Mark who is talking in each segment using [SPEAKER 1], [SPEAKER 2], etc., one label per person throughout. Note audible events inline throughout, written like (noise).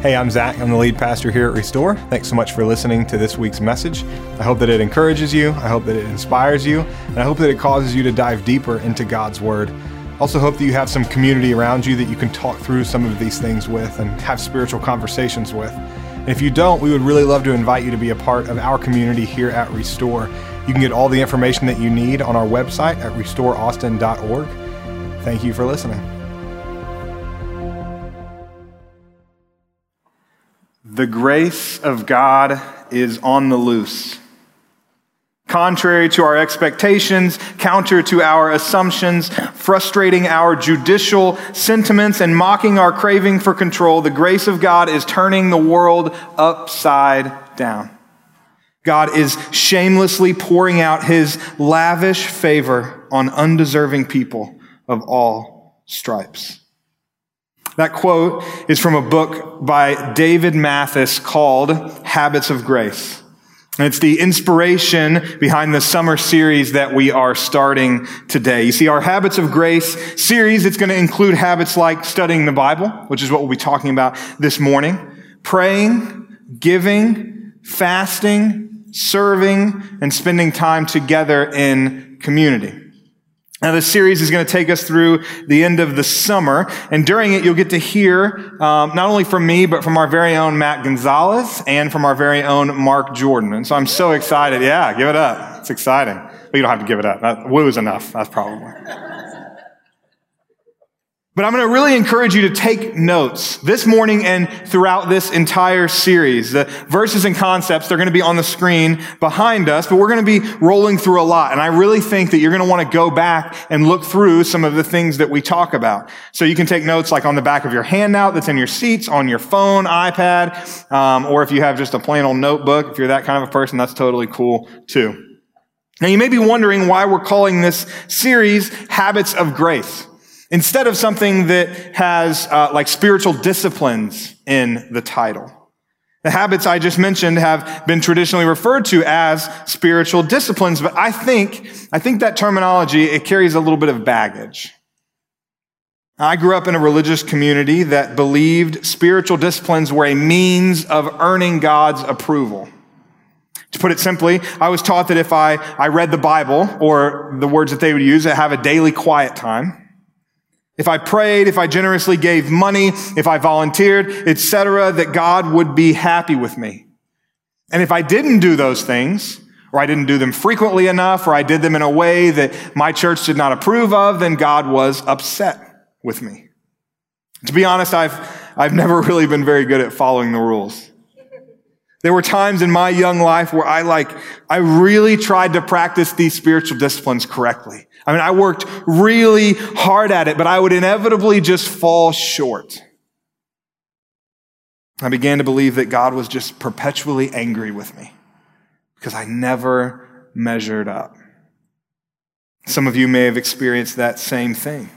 [SPEAKER 1] Hey, I'm Zach. I'm the lead pastor here at Restore. Thanks so much for listening to this week's message. I hope that it encourages you, I hope that it inspires you, and I hope that it causes you to dive deeper into God's Word. Also, hope that you have some community around you that you can talk through some of these things with and have spiritual conversations with. And if you don't, we would really love to invite you to be a part of our community here at Restore. You can get all the information that you need on our website at restoreaustin.org. Thank you for listening. The grace of God is on the loose. Contrary to our expectations, counter to our assumptions, frustrating our judicial sentiments, and mocking our craving for control, the grace of God is turning the world upside down. God is shamelessly pouring out his lavish favor on undeserving people of all stripes. That quote is from a book by David Mathis called Habits of Grace. And it's the inspiration behind the summer series that we are starting today. You see, our Habits of Grace series, it's going to include habits like studying the Bible, which is what we'll be talking about this morning, praying, giving, fasting, serving, and spending time together in community. Now, this series is going to take us through the end of the summer, and during it, you'll get to hear um, not only from me, but from our very own Matt Gonzalez and from our very own Mark Jordan. And so I'm so excited. Yeah, give it up. It's exciting. But you don't have to give it up. That, woo is enough. That's probably. But I'm going to really encourage you to take notes this morning and throughout this entire series. The verses and concepts, they're going to be on the screen behind us, but we're going to be rolling through a lot. And I really think that you're going to want to go back and look through some of the things that we talk about. So you can take notes like on the back of your handout that's in your seats, on your phone, iPad, um, or if you have just a plain old notebook, if you're that kind of a person, that's totally cool too. Now you may be wondering why we're calling this series Habits of Grace instead of something that has uh, like spiritual disciplines in the title. The habits I just mentioned have been traditionally referred to as spiritual disciplines, but I think, I think that terminology, it carries a little bit of baggage. I grew up in a religious community that believed spiritual disciplines were a means of earning God's approval. To put it simply, I was taught that if I, I read the Bible, or the words that they would use, I have a daily quiet time, if I prayed, if I generously gave money, if I volunteered, etc., that God would be happy with me. And if I didn't do those things, or I didn't do them frequently enough, or I did them in a way that my church did not approve of, then God was upset with me. To be honest, I've, I've (laughs) never really been very good at following the rules. There were times in my young life where I like, I really tried to practice these spiritual disciplines correctly. I mean, I worked really hard at it, but I would inevitably just fall short. I began to believe that God was just perpetually angry with me because I never measured up. Some of you may have experienced that same thing.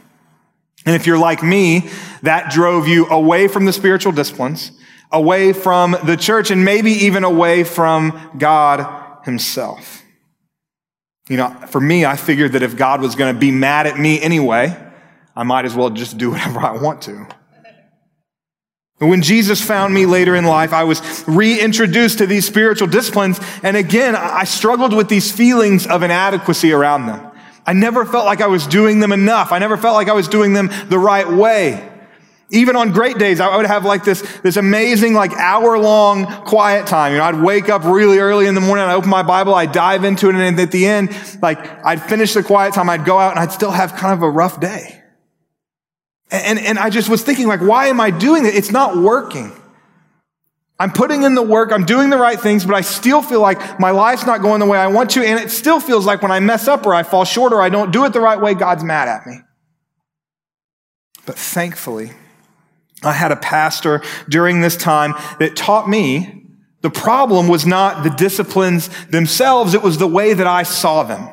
[SPEAKER 1] And if you're like me, that drove you away from the spiritual disciplines, away from the church, and maybe even away from God Himself. You know, for me, I figured that if God was going to be mad at me anyway, I might as well just do (laughs) whatever I want to. When Jesus found me later in life, I was reintroduced to these spiritual disciplines. And again, I struggled with these feelings of inadequacy around them. I never felt like I was doing them enough. I never felt like I was doing them the right way. Even on great days, I would have like this, this amazing, like hour long quiet time. You know, I'd wake up really early in the morning, I'd open my Bible, I'd dive into it, and at the end, like, I'd finish the quiet time, I'd go out, and I'd still have kind of a rough day. And, and I just was thinking, like, why am I doing it? It's not working. I'm putting in the work, I'm doing the right things, but I still feel like my life's not going the way I want to, and it still feels like when I mess up or I fall short or I don't do it the right way, God's mad at me. But thankfully, I had a pastor during this time that taught me the problem was not the disciplines themselves, it was the way that I saw them.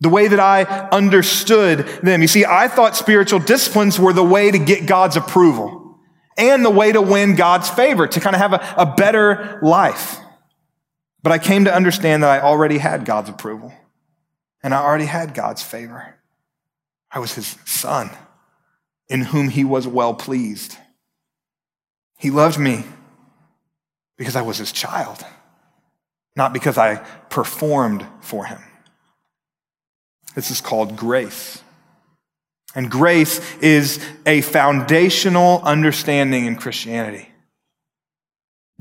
[SPEAKER 1] The way that I understood them. You see, I thought spiritual disciplines were the way to get God's approval and the way to win God's favor, to kind of have a, a better life. But I came to understand that I already had God's approval and I already had God's favor. I was his son in whom he was well pleased. He loved me because I was his child, not because I performed for him. This is called grace. And grace is a foundational understanding in Christianity.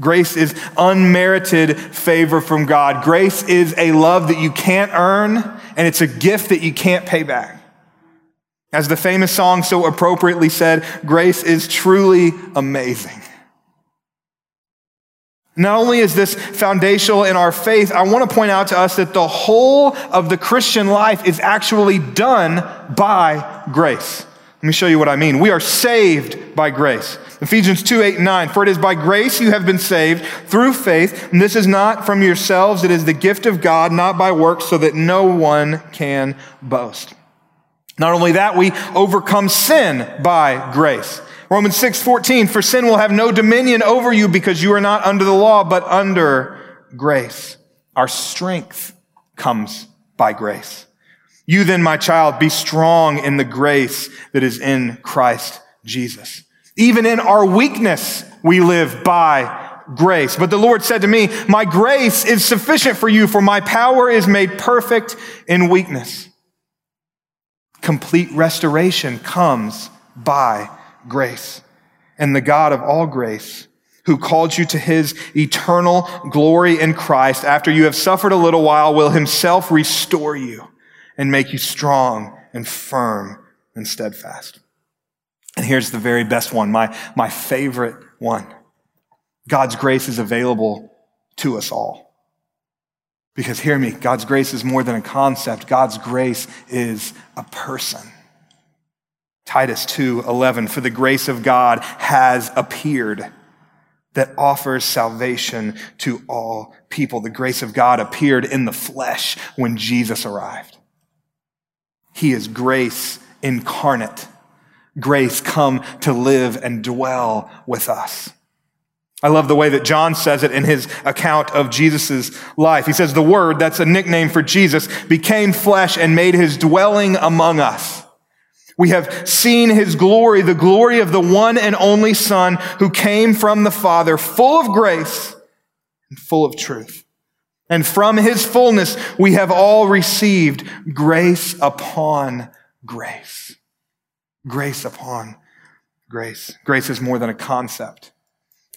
[SPEAKER 1] Grace is unmerited favor from God. Grace is a love that you can't earn, and it's a gift that you can't pay back. As the famous song so appropriately said, grace is truly amazing. Not only is this foundational in our faith, I want to point out to us that the whole of the Christian life is actually done by grace. Let me show you what I mean. We are saved by grace. Ephesians 2 8 9. For it is by grace you have been saved through faith, and this is not from yourselves, it is the gift of God, not by works, so that no one can boast. Not only that, we overcome sin by grace. Romans 6 14, for sin will have no dominion over you because you are not under the law, but under grace. Our strength comes by grace. You then, my child, be strong in the grace that is in Christ Jesus. Even in our weakness, we live by grace. But the Lord said to me, my grace is sufficient for you, for my power is made perfect in weakness. Complete restoration comes by grace. And the God of all grace, who called you to his eternal glory in Christ, after you have suffered a little while, will himself restore you and make you strong and firm and steadfast. And here's the very best one, my, my favorite one. God's grace is available to us all. Because hear me, God's grace is more than a concept. God's grace is a person. Titus 2:11 for the grace of God has appeared that offers salvation to all people. The grace of God appeared in the flesh when Jesus arrived. He is grace incarnate. Grace come to live and dwell with us. I love the way that John says it in his account of Jesus' life. He says, the word, that's a nickname for Jesus, became flesh and made his dwelling among us. We have seen his glory, the glory of the one and only Son who came from the Father, full of grace and full of truth. And from his fullness, we have all received grace upon grace. Grace upon grace. Grace is more than a concept.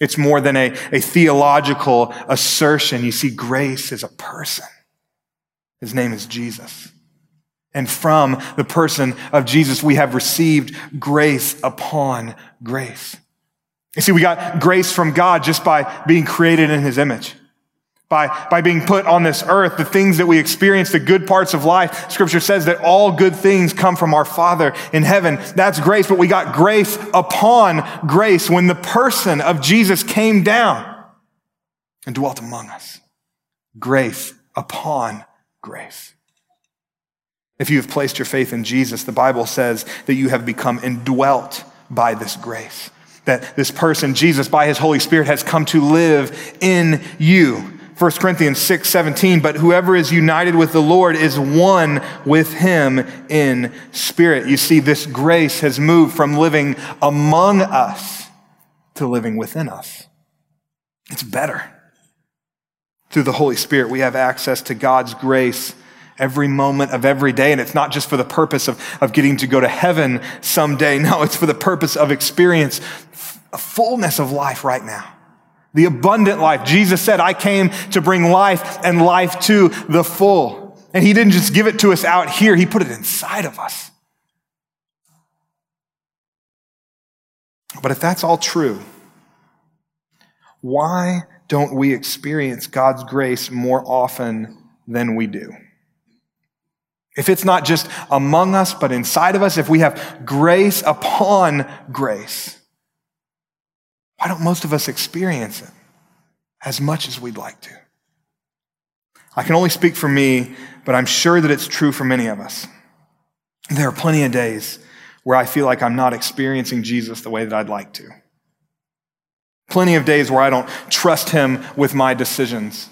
[SPEAKER 1] It's more than a, a theological assertion. You see, grace is a person. His name is Jesus. And from the person of Jesus, we have received grace upon grace. You see, we got grace from God just by being created in his image. By, by being put on this earth, the things that we experience, the good parts of life, scripture says that all good things come from our Father in heaven. That's grace, but we got grace upon grace when the person of Jesus came down and dwelt among us. Grace upon grace. If you have placed your faith in Jesus, the Bible says that you have become indwelt by this grace. That this person, Jesus, by his Holy Spirit, has come to live in you. 1 Corinthians 6 17, but whoever is united with the Lord is one with him in spirit. You see, this grace has moved from living among us to living within us. It's better. Through the Holy Spirit, we have access to God's grace every moment of every day. And it's not just for the purpose of, of getting to go to heaven someday. No, it's for the purpose of experience a fullness of life right now. The abundant life. Jesus said, I came to bring life and life to the full. And he didn't just give it to us out here. He put it inside of us. But if that's all true, why don't we experience God's grace more often than we do? If it's not just among us, but inside of us, if we have grace upon grace, why don't most of us experience it as much as we'd like to? I can only speak for me, but I'm sure that it's true for many of us. There are plenty of days where I feel like I'm not experiencing Jesus the way that I'd like to. Plenty of days where I don't trust him with my decisions.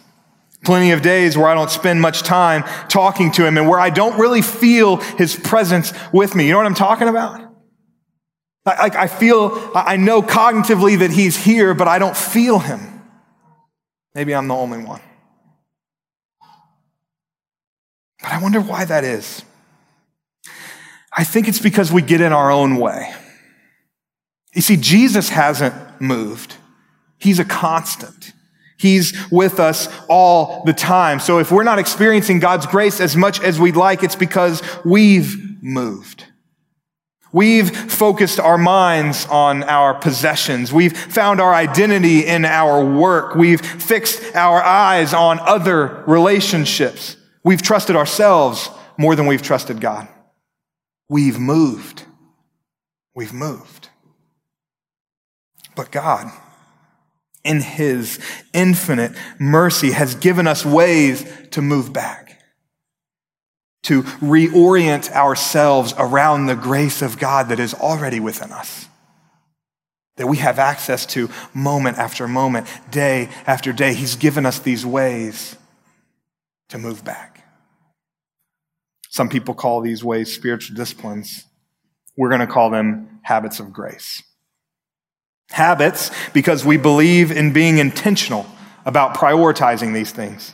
[SPEAKER 1] Plenty of days where I don't spend much time talking to him and where I don't really feel his presence with me. You know what I'm talking about? Like I feel, I know cognitively that he's here, but I don't feel him. Maybe I'm the only one. But I wonder why that is. I think it's because we get in our own way. You see, Jesus hasn't moved. He's a constant. He's with us all the time. So if we're not experiencing God's grace as much as we'd like, it's because we've moved. We've focused our minds on our possessions. We've found our identity in our work. We've fixed our eyes on other relationships. We've trusted ourselves more than we've trusted God. We've moved. We've moved. But God, in His infinite mercy, has given us ways to move back to reorient ourselves around the grace of God that is already within us. That we have access to moment after moment, day after day. He's given us these ways to move back. Some people call these ways spiritual disciplines. We're going to call them habits of grace. Habits because we believe in being intentional about prioritizing these things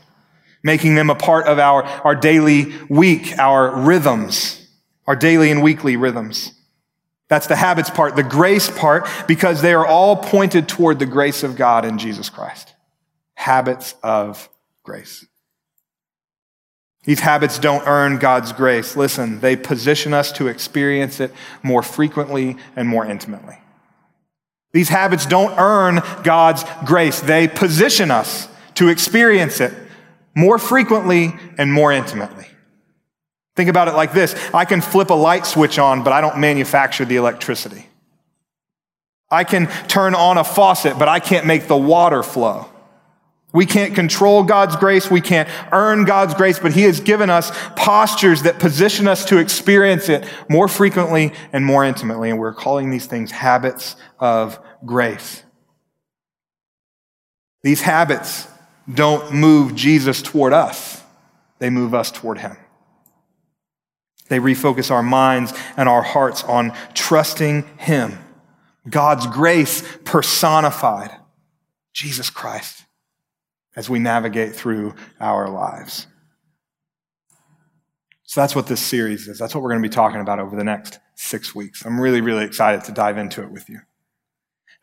[SPEAKER 1] making them a part of our, our daily week, our rhythms, our daily and weekly rhythms. That's the habits part, the grace part, because they are all pointed toward the grace of God in Jesus Christ. Habits of grace. These habits don't earn God's grace. Listen, they position us to experience it more frequently and more intimately. These habits don't earn God's grace. They position us to experience it more frequently and more intimately. Think about it like this I can flip a light switch on, but I don't manufacture the electricity. I can turn on a faucet, but I can't make the water flow. We can't control God's grace. We can't earn God's grace, but He has given us postures that position us to experience it more frequently and more intimately. And we're calling these things habits of grace. These habits don't move Jesus toward us, they move us toward him. They refocus our minds and our hearts on trusting him, God's grace personified, Jesus Christ, as we navigate through our lives. So that's what this series is. That's what we're going to be talking about over the next six weeks. I'm really, really excited to dive into it with you.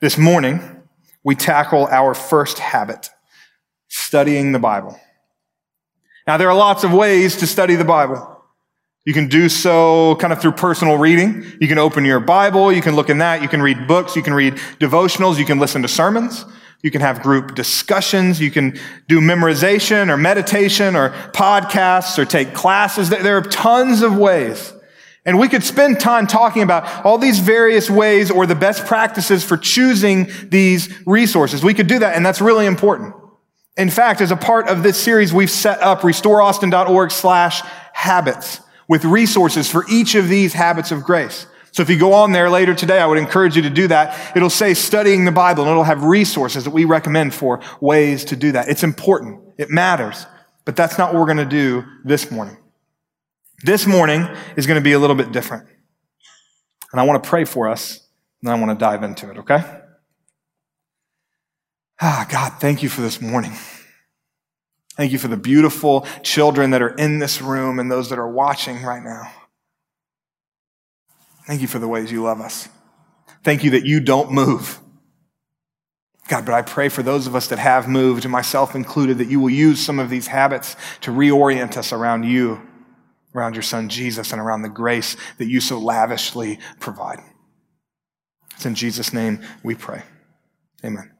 [SPEAKER 1] This morning, we tackle our first habit studying the Bible. Now, there are lots of ways to study the Bible. You can do so kind of through personal reading. You can open your Bible. You can look in that. You can read books. You can read devotionals. You can listen to sermons. You can have group discussions. You can do memorization or meditation or podcasts or take classes. There are tons of ways. And we could spend time talking about all these various ways or the best practices for choosing these resources. We could do that, and that's really important. In fact, as a part of this series, we've set up restoreaustin.org slash habits with resources for each of these habits of grace. So if you go on there later today, I would encourage you to do that. It'll say studying the Bible and it'll have resources that we recommend for ways to do that. It's important. It matters. But that's not what we're going to do this morning. This morning is going to be a little bit different. And I want to pray for us and I want to dive into it, okay? Ah, God, thank you for this morning. Thank you for the beautiful children that are in this room and those that are watching right now. Thank you for the ways you love us. Thank you that you don't move. God, but I pray for those of us that have moved, myself included, that you will use some of these habits to reorient us around you, around your son Jesus, and around the grace that you so lavishly provide. It's in Jesus' name we pray. Amen.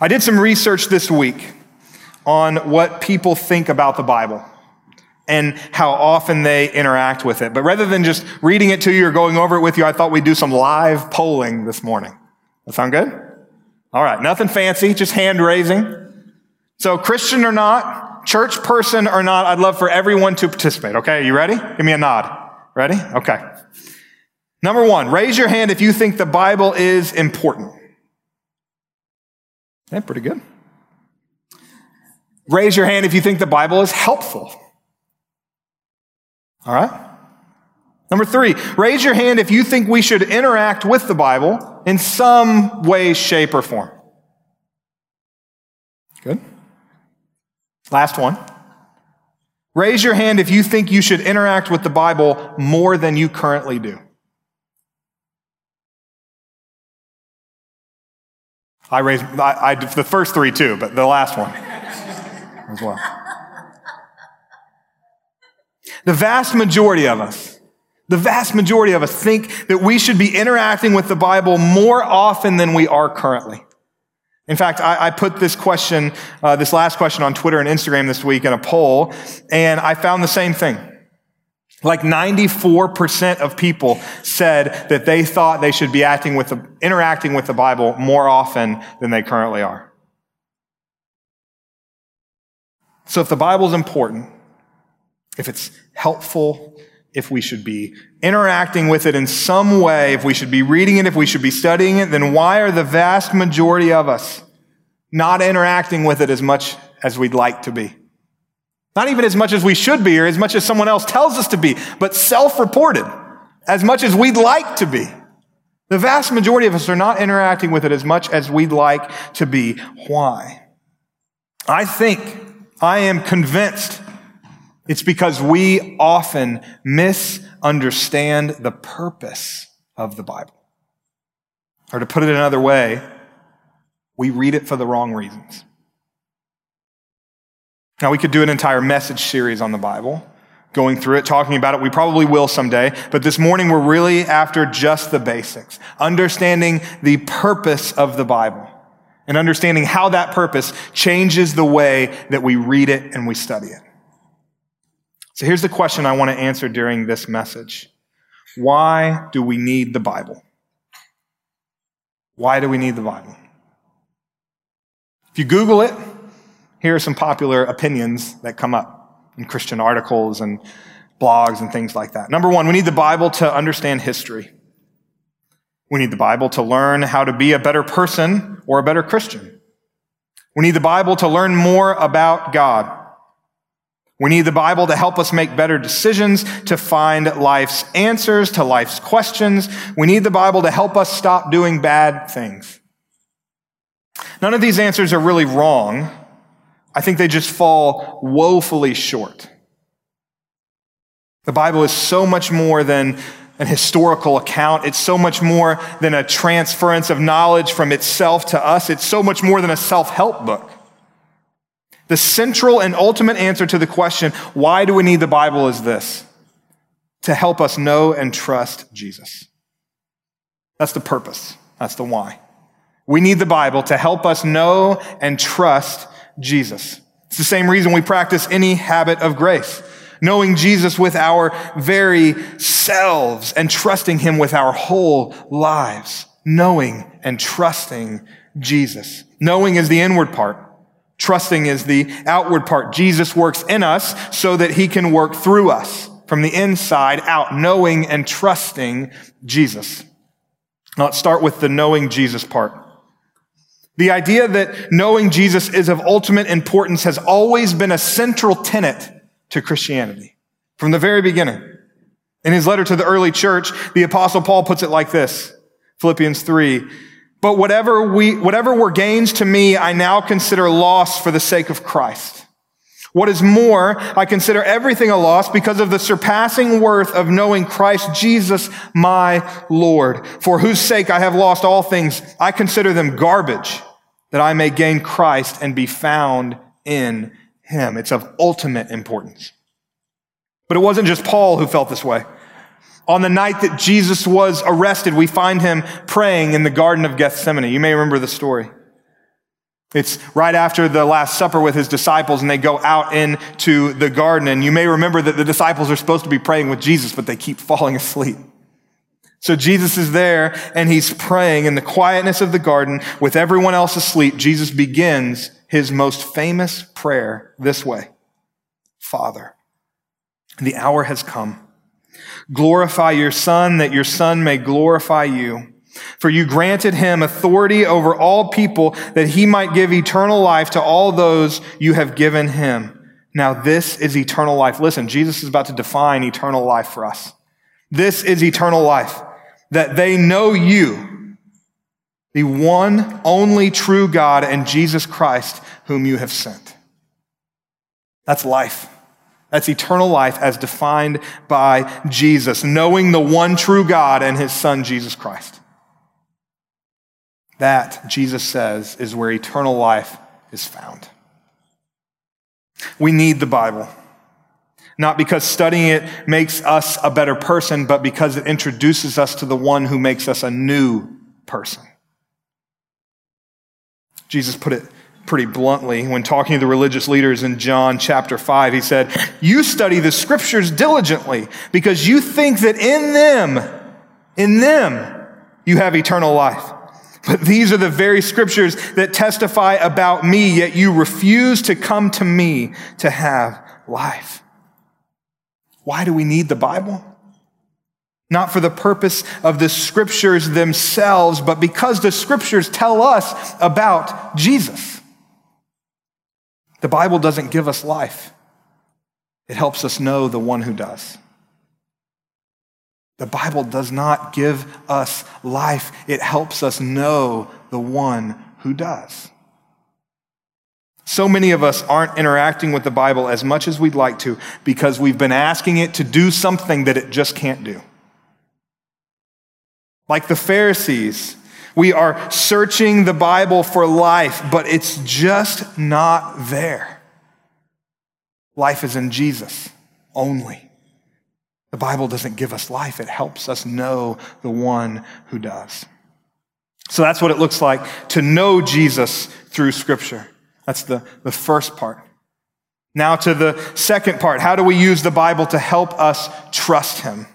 [SPEAKER 1] I did some research this week on what people think about the Bible and how often they interact with it. But rather than just reading it to you or going over it with you, I thought we'd do some live polling this morning. That sound good? All right. Nothing fancy, just hand raising. So Christian or not, church person or not, I'd love for everyone to participate. Okay. You ready? Give me a nod. Ready? Okay. Number one, raise your hand if you think the Bible is important. Yeah, pretty good. Raise your hand if you think the Bible is helpful. All right? Number three, raise your hand if you think we should interact with the Bible in some way, shape, or form. Good. Last one. Raise your hand if you think you should interact with the Bible more than you currently do. I raised I, I, the first three too, but the last one as well. The vast majority of us, the vast majority of us think that we should be interacting with the Bible more often than we are currently. In fact, I, I put this question, uh, this last question on Twitter and Instagram this week in a poll, and I found the same thing. Like 94% of people said that they thought they should be acting with the, interacting with the Bible more often than they currently are. So if the Bible is important, if it's helpful, if we should be interacting with it in some way, if we should be reading it, if we should be studying it, then why are the vast majority of us not interacting with it as much as we'd like to be? Not even as much as we should be or as much as someone else tells us to be, but self-reported as much as we'd like to be. The vast majority of us are not interacting with it as much as we'd like to be. Why? I think, I am convinced it's because we often misunderstand the purpose of the Bible. Or to put it another way, we read it for the wrong reasons. Now, we could do an entire message series on the Bible, going through it, talking about it. We probably will someday, but this morning we're really after just the basics, understanding the purpose of the Bible and understanding how that purpose changes the way that we read it and we study it. So here's the question I want to answer during this message. Why do we need the Bible? Why do we need the Bible? If you Google it, here are some popular opinions that come up in Christian articles and blogs and things like that. Number one, we need the Bible to understand history. We need the Bible to learn how to be a better person or a better Christian. We need the Bible to learn more about God. We need the Bible to help us make better decisions, to find life's answers to life's questions. We need the Bible to help us stop doing bad things. None of these answers are really wrong. I think they just fall woefully short. The Bible is so much more than an historical account. It's so much more than a transference of knowledge from itself to us. It's so much more than a self-help book. The central and ultimate answer to the question, why do we need the Bible, is this to help us know and trust Jesus. That's the purpose. That's the why. We need the Bible to help us know and trust Jesus. It's the same reason we practice any habit of grace. Knowing Jesus with our very selves and trusting Him with our whole lives. Knowing and trusting Jesus. Knowing is the inward part. Trusting is the outward part. Jesus works in us so that he can work through us from the inside out, knowing and trusting Jesus. Now let's start with the knowing Jesus part. The idea that knowing Jesus is of ultimate importance has always been a central tenet to Christianity from the very beginning. In his letter to the early church, the apostle Paul puts it like this. Philippians 3, but whatever we, whatever were gains to me, I now consider loss for the sake of Christ. What is more, I consider everything a loss because of the surpassing worth of knowing Christ Jesus, my Lord, for whose sake I have lost all things. I consider them garbage that I may gain Christ and be found in him. It's of ultimate importance. But it wasn't just Paul who felt this way. On the night that Jesus was arrested, we find him praying in the Garden of Gethsemane. You may remember the story. It's right after the Last Supper with his disciples, and they go out into the garden. And you may remember that the disciples are supposed to be praying with Jesus, but they keep (laughs) falling asleep. So Jesus is there, and he's praying in the quietness of the garden with everyone else asleep. Jesus begins his most famous prayer this way Father, the hour has come. Glorify your Son, that your Son may glorify you. For you granted him authority over all people, that he might give eternal life to all those you have given him. Now, this is eternal life. Listen, Jesus is about to define eternal life for us. This is eternal life, that they know you, the one only true God and Jesus Christ whom you have sent. That's life. That's eternal life as defined by Jesus, knowing the one true God and his son, Jesus Christ. That, Jesus says, is where eternal life is found. We need the Bible. Not because studying it makes us a better person, but because it introduces us to the one who makes us a new person. Jesus put it pretty bluntly when talking to the religious leaders in John chapter 5. He said, You study the scriptures diligently because you think that in them, in them, you have eternal life. But these are the very scriptures that testify about me, yet you refuse to come to me to have life. Why do we need the Bible? Not for the purpose of the scriptures themselves, but because the scriptures tell us about Jesus. The Bible doesn't give us life, it helps us know the one who does. The Bible does not give us life, it helps us know the one who does. So many of us aren't interacting with the Bible as much as we'd like to because we've been asking it to do something that it just can't do. Like the Pharisees, we are searching the Bible for life, but it's just not there. Life is in Jesus only. The Bible doesn't give us life, it helps us know the one who does. So that's what it looks like to know Jesus through Scripture. That's the, the first part. Now to the second part. How do we use the Bible to help us trust Him?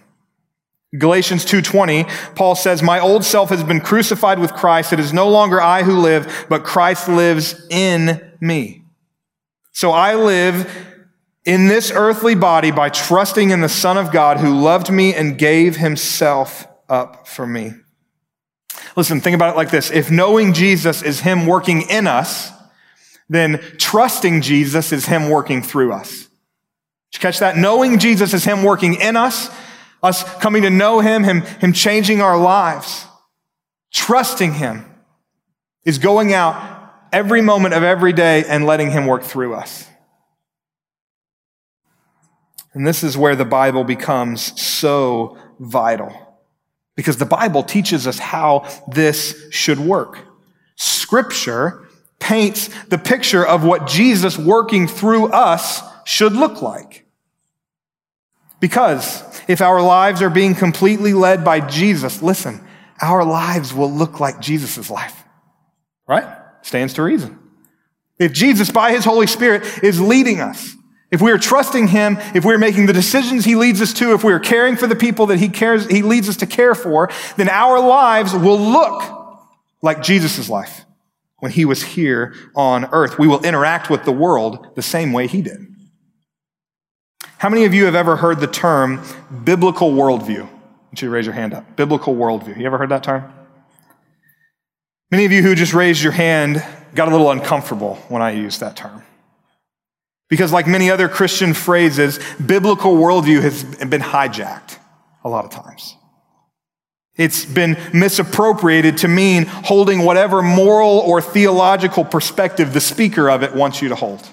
[SPEAKER 1] Galatians 2:20 Paul says my old self has been crucified with Christ it is no longer I who live but Christ lives in me. So I live in this earthly body by trusting in the Son of God who loved me and gave himself up for me. Listen, think about it like this. If knowing Jesus is him working in us, then trusting Jesus is him working through us. Did you catch that? Knowing Jesus is him working in us, us coming to know him, him, him changing our lives. Trusting him is going out every moment of every day and letting him work through us. And this is where the Bible becomes so vital. Because the Bible teaches us how this should work. Scripture paints the picture of what Jesus working through us should look like. Because if our lives are being completely led by Jesus, listen, our lives will look like Jesus' life. Right? Stands to reason. If Jesus, by his Holy Spirit, is leading us, if we are trusting Him, if we're making the decisions He leads us to, if we are caring for the people that He cares, He leads us to care for, then our lives will look like Jesus' life when He was here on earth. We will interact with the world the same way He did. How many of you have ever heard the term biblical worldview? Want you raise your hand up. Biblical worldview. You ever heard that term? Many of you who just raised your hand got a little uncomfortable when I used that term. Because, like many other Christian phrases, biblical worldview has been hijacked a lot of times. It's been misappropriated to mean holding whatever moral or theological perspective the speaker of it wants you to hold.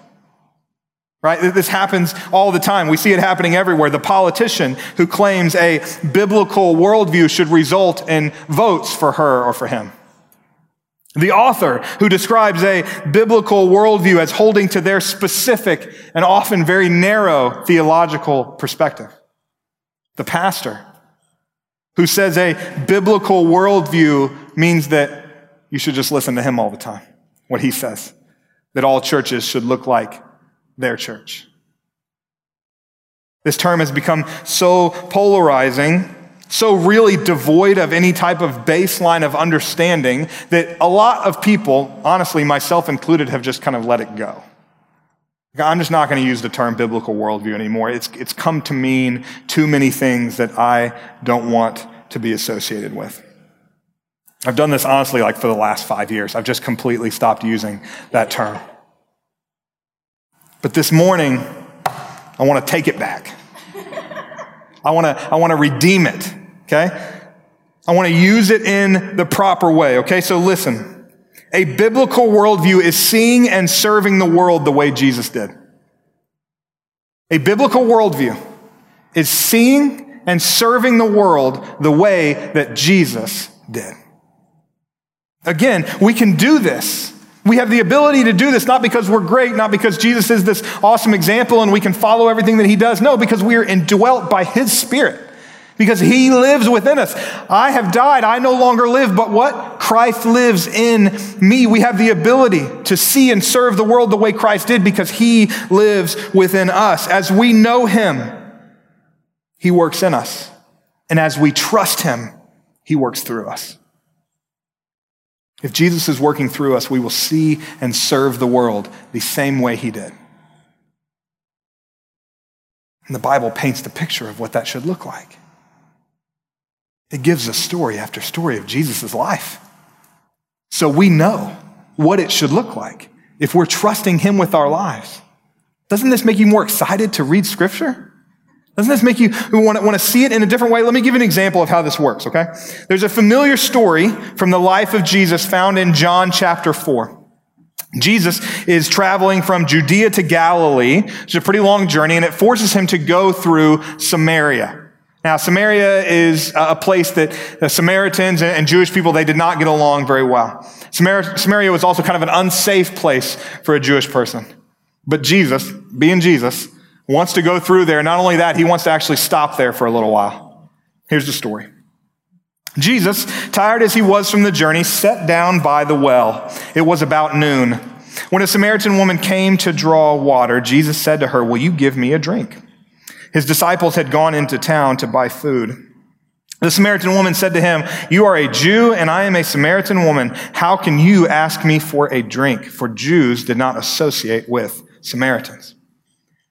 [SPEAKER 1] Right? This happens all the time. We see it happening everywhere. The politician who claims a biblical worldview should result in votes for her or for him. The author who describes a biblical worldview as holding to their specific and often very narrow theological perspective. The pastor who says a biblical worldview means that you should just listen to him all the time, what he says, that all churches should look like their church. This term has become so polarizing so really devoid of any type of baseline of understanding that a lot of people, honestly, myself included, have just kind of let it go. I'm just not going to use the term biblical worldview anymore. It's, it's come to mean too many things that I don't want to be associated with. I've done this honestly like for the last five years. I've just completely stopped using that term. But this morning, I want to take it back. I want to I want to redeem it, okay? I want to use it in the proper way, okay? So listen. A biblical worldview is seeing and serving the world the way Jesus did. A biblical worldview is seeing and serving the world the way that Jesus did. Again, we can do this. We have the ability to do this not because we're great, not because Jesus is this awesome example and we can follow everything that he does. No, because we are indwelt by his spirit. Because he lives within us. I have died. I no longer live, but what? Christ lives in me. We have the ability to see and serve the world the way Christ did because he lives within us. As we know him, he works in us. And as we trust him, he works through us. If Jesus is working through us, we will see and serve the world the same way he did. And the Bible paints the picture of what that should look like. It gives us story after story of Jesus' life. So we know what it should look like if we're trusting him with our lives. Doesn't this make you more excited to read scripture? Doesn't this make you want to, want to see it in a different way? Let me give you an example of how this works, okay? There's a familiar story from the life of Jesus found in John chapter 4. Jesus is traveling from Judea to Galilee. It's a pretty long journey, and it forces him to go through Samaria. Now, Samaria is a place that the Samaritans and Jewish people, they did not get along very well. Samaria was also kind of an unsafe place for a Jewish person. But Jesus, being Jesus, wants to go through there. Not only that, he wants to actually stop there for a little while. Here's the story. Jesus, tired as he was from the journey, sat down by the well. It was about noon. When a Samaritan woman came to draw water, Jesus said to her, Will you give me a drink? His disciples had gone into town to buy food. The Samaritan woman said to him, You are a Jew and I am a Samaritan woman. How can you ask me for a drink? For Jews did not associate with Samaritans.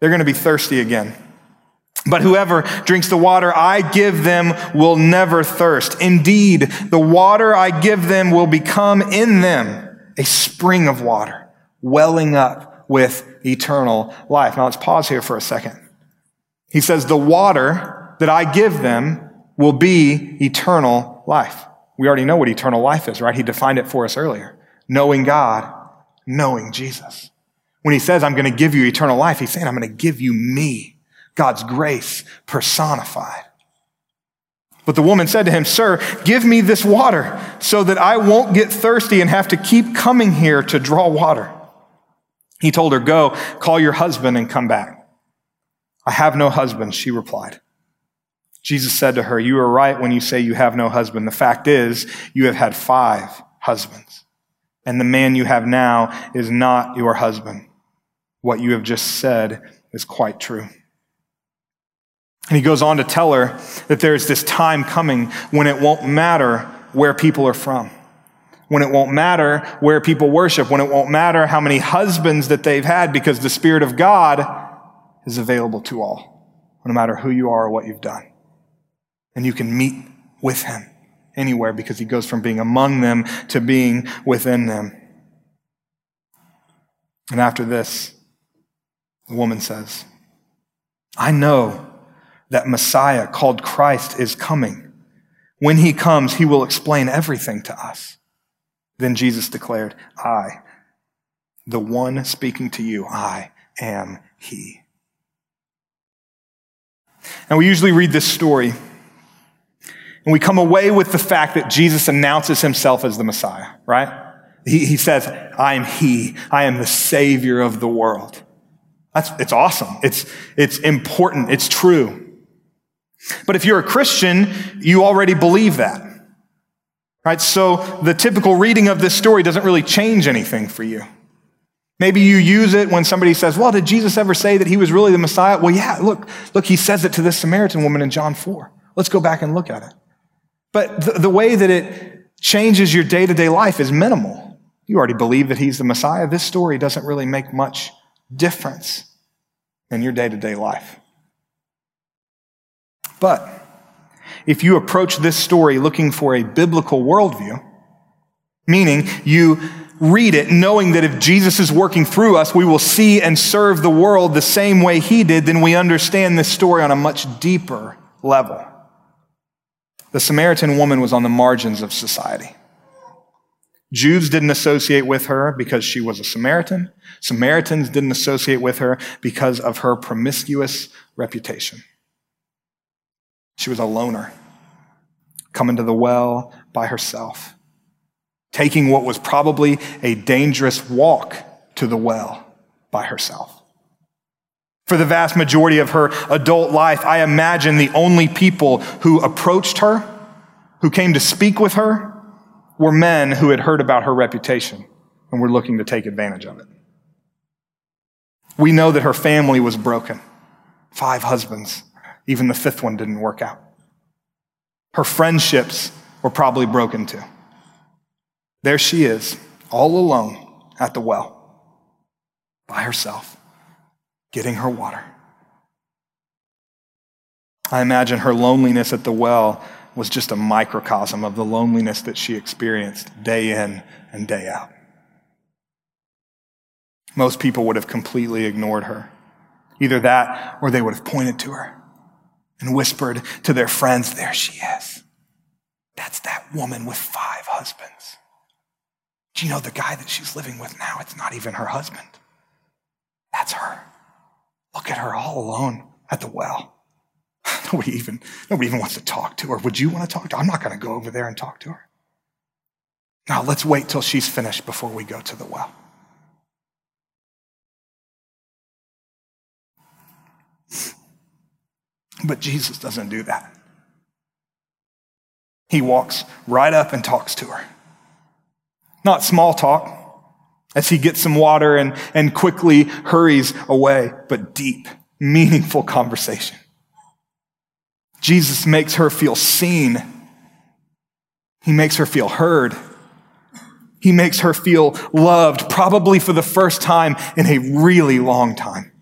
[SPEAKER 1] they're going to be thirsty again. But whoever drinks the water I give them will never thirst. Indeed, the water I give them will become in them a spring of water, welling up with eternal life. Now let's pause here for a second. He says, the water that I give them will be eternal life. We already know what eternal life is, right? He defined it for us earlier. Knowing God, knowing Jesus. When he says, I'm going to give you eternal life, he's saying, I'm going to give you me, God's grace personified. But the woman said to him, Sir, give me this water so that I won't get thirsty and have to keep coming here to draw water. He told her, Go, call your husband and come back. I have no husband, she replied. Jesus said to her, You are right when you say you have no husband. The fact is, you have had five husbands, and the man you have now is not your husband what you have just said is quite true. And he goes on to tell her that there's this time coming when it won't matter where people are from, when it won't matter where people worship, when it won't matter how many husbands that they've had, because the Spirit of God is available to all, no matter who you are or what you've done. And you can meet with him anywhere because he goes from being among them to being within them. And after this, the woman says, I know that Messiah called Christ is coming. When he comes, he will explain everything to us. Then Jesus declared, I, the one speaking to you, I am he. And we usually read this story and we come away with the fact that Jesus announces himself as the Messiah, right? He, he says, I am he. I am the savior of the world. That's, it's awesome. It's, it's important. It's true. But if you're a Christian, you already believe that. Right? So the typical reading of this story doesn't really change anything for you. Maybe you use it when somebody says, Well, did Jesus ever say that he was really the Messiah? Well, yeah, look, look, he says it to this Samaritan woman in John 4. Let's go back and look at it. But the, the way that it changes your day to day life is minimal. You already believe that he's the Messiah. This story doesn't really make much difference in your day to day life. But if you approach this story looking for a biblical worldview, meaning you read it knowing that if Jesus is working through us, we will see and serve the world the same way he did, then we understand this story on a much deeper level. The Samaritan woman was on the margins of society. Jews didn't associate with her because she was a Samaritan. Samaritans didn't associate with her because of her promiscuous reputation. She was a loner, coming to the well by herself, taking what was probably a dangerous walk to the well by herself. For the vast majority of her adult life, I imagine the only people who approached her, who came to speak with her, were men who had heard about her reputation and were looking to take advantage of it. We know that her family was broken. Five husbands. Even the fifth one didn't work out. Her friendships were probably broken too. There she is, all alone at the well, by herself, getting her water. I imagine her loneliness at the well was just a microcosm of the loneliness that she experienced day in and day out. Most people would have completely ignored her. Either that or they would have pointed to her and whispered to their friends, There she is. That's that woman with five husbands. Do you know the guy that she's living with now? It's not even her husband. That's her. Look at her all alone at the well. (sighs) Nobody even, nobody even wants to talk to her. Would you want to talk to her? I'm not going to go over there and talk to her. Now let's wait till she's finished before we go to the well. But Jesus doesn't do that. He walks right up and talks to her. Not small talk as he gets some water and, and quickly hurries away, but deep, meaningful conversation. Jesus makes her feel seen. He makes her feel heard. He makes her feel loved, probably for the first time in a really long time.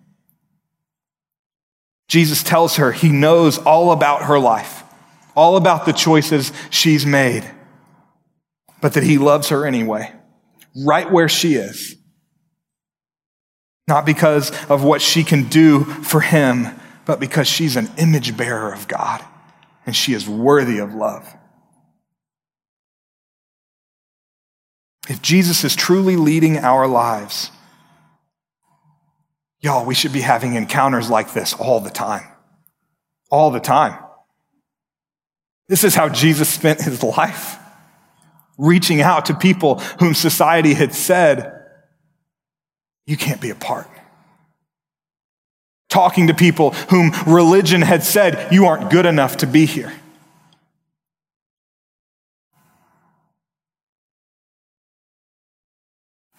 [SPEAKER 1] Jesus tells her he knows all about her life, all about the choices she's made, but that he loves her anyway, right where she is. Not because of what she can do for him, but because she's an image bearer of God and she is worthy of love. If Jesus is truly leading our lives, y'all, we should be having encounters like this all the time. All the time. This is how Jesus spent his life, reaching out to people whom society had said, you can't be a part talking to people whom religion had said, you aren't good enough to be here.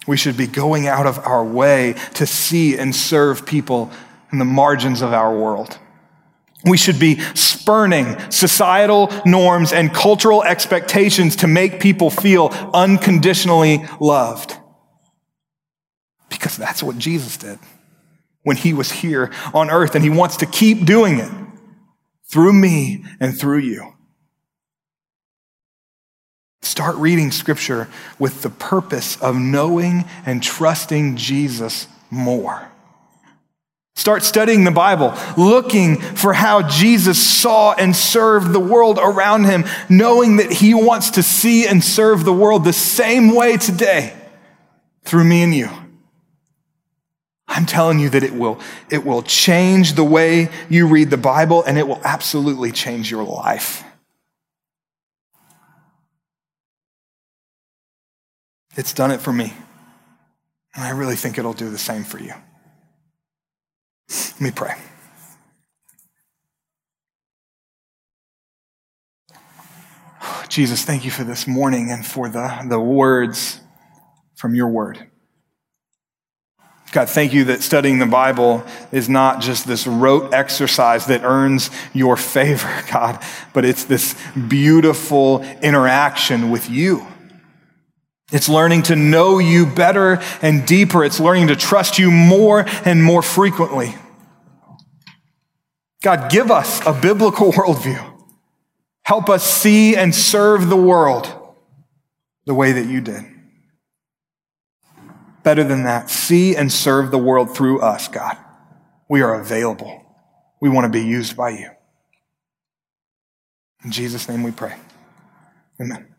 [SPEAKER 1] We should be going out of our way to see and serve people in the margins of our world. We should be spurning societal norms and cultural expectations to make people feel unconditionally loved. Because that's what Jesus did when he was here on earth, and he wants to keep doing it through me and through you. Start reading scripture with the purpose of knowing and trusting Jesus more. Start studying the Bible, looking for how Jesus saw and served the world around him, knowing that he wants to see and serve the world the same way today through me and you. I'm telling you that it will, it will change the way you read the Bible and it will absolutely change your life. It's done it for me. And I really think it'll do the same for you. Let me pray. Jesus, thank you for this morning and for the, the words from your word. God, thank you that studying the Bible is not just this rote exercise that earns your favor, (laughs) God, but it's this beautiful interaction with you. It's learning to know you better and deeper. It's learning to trust you more and more frequently. God, give us a biblical (laughs) worldview. Help us see and serve the world the way that you did. Better than that, see and serve the world through us, God. We are available. We want to be used by you. In Jesus' name we pray. Amen.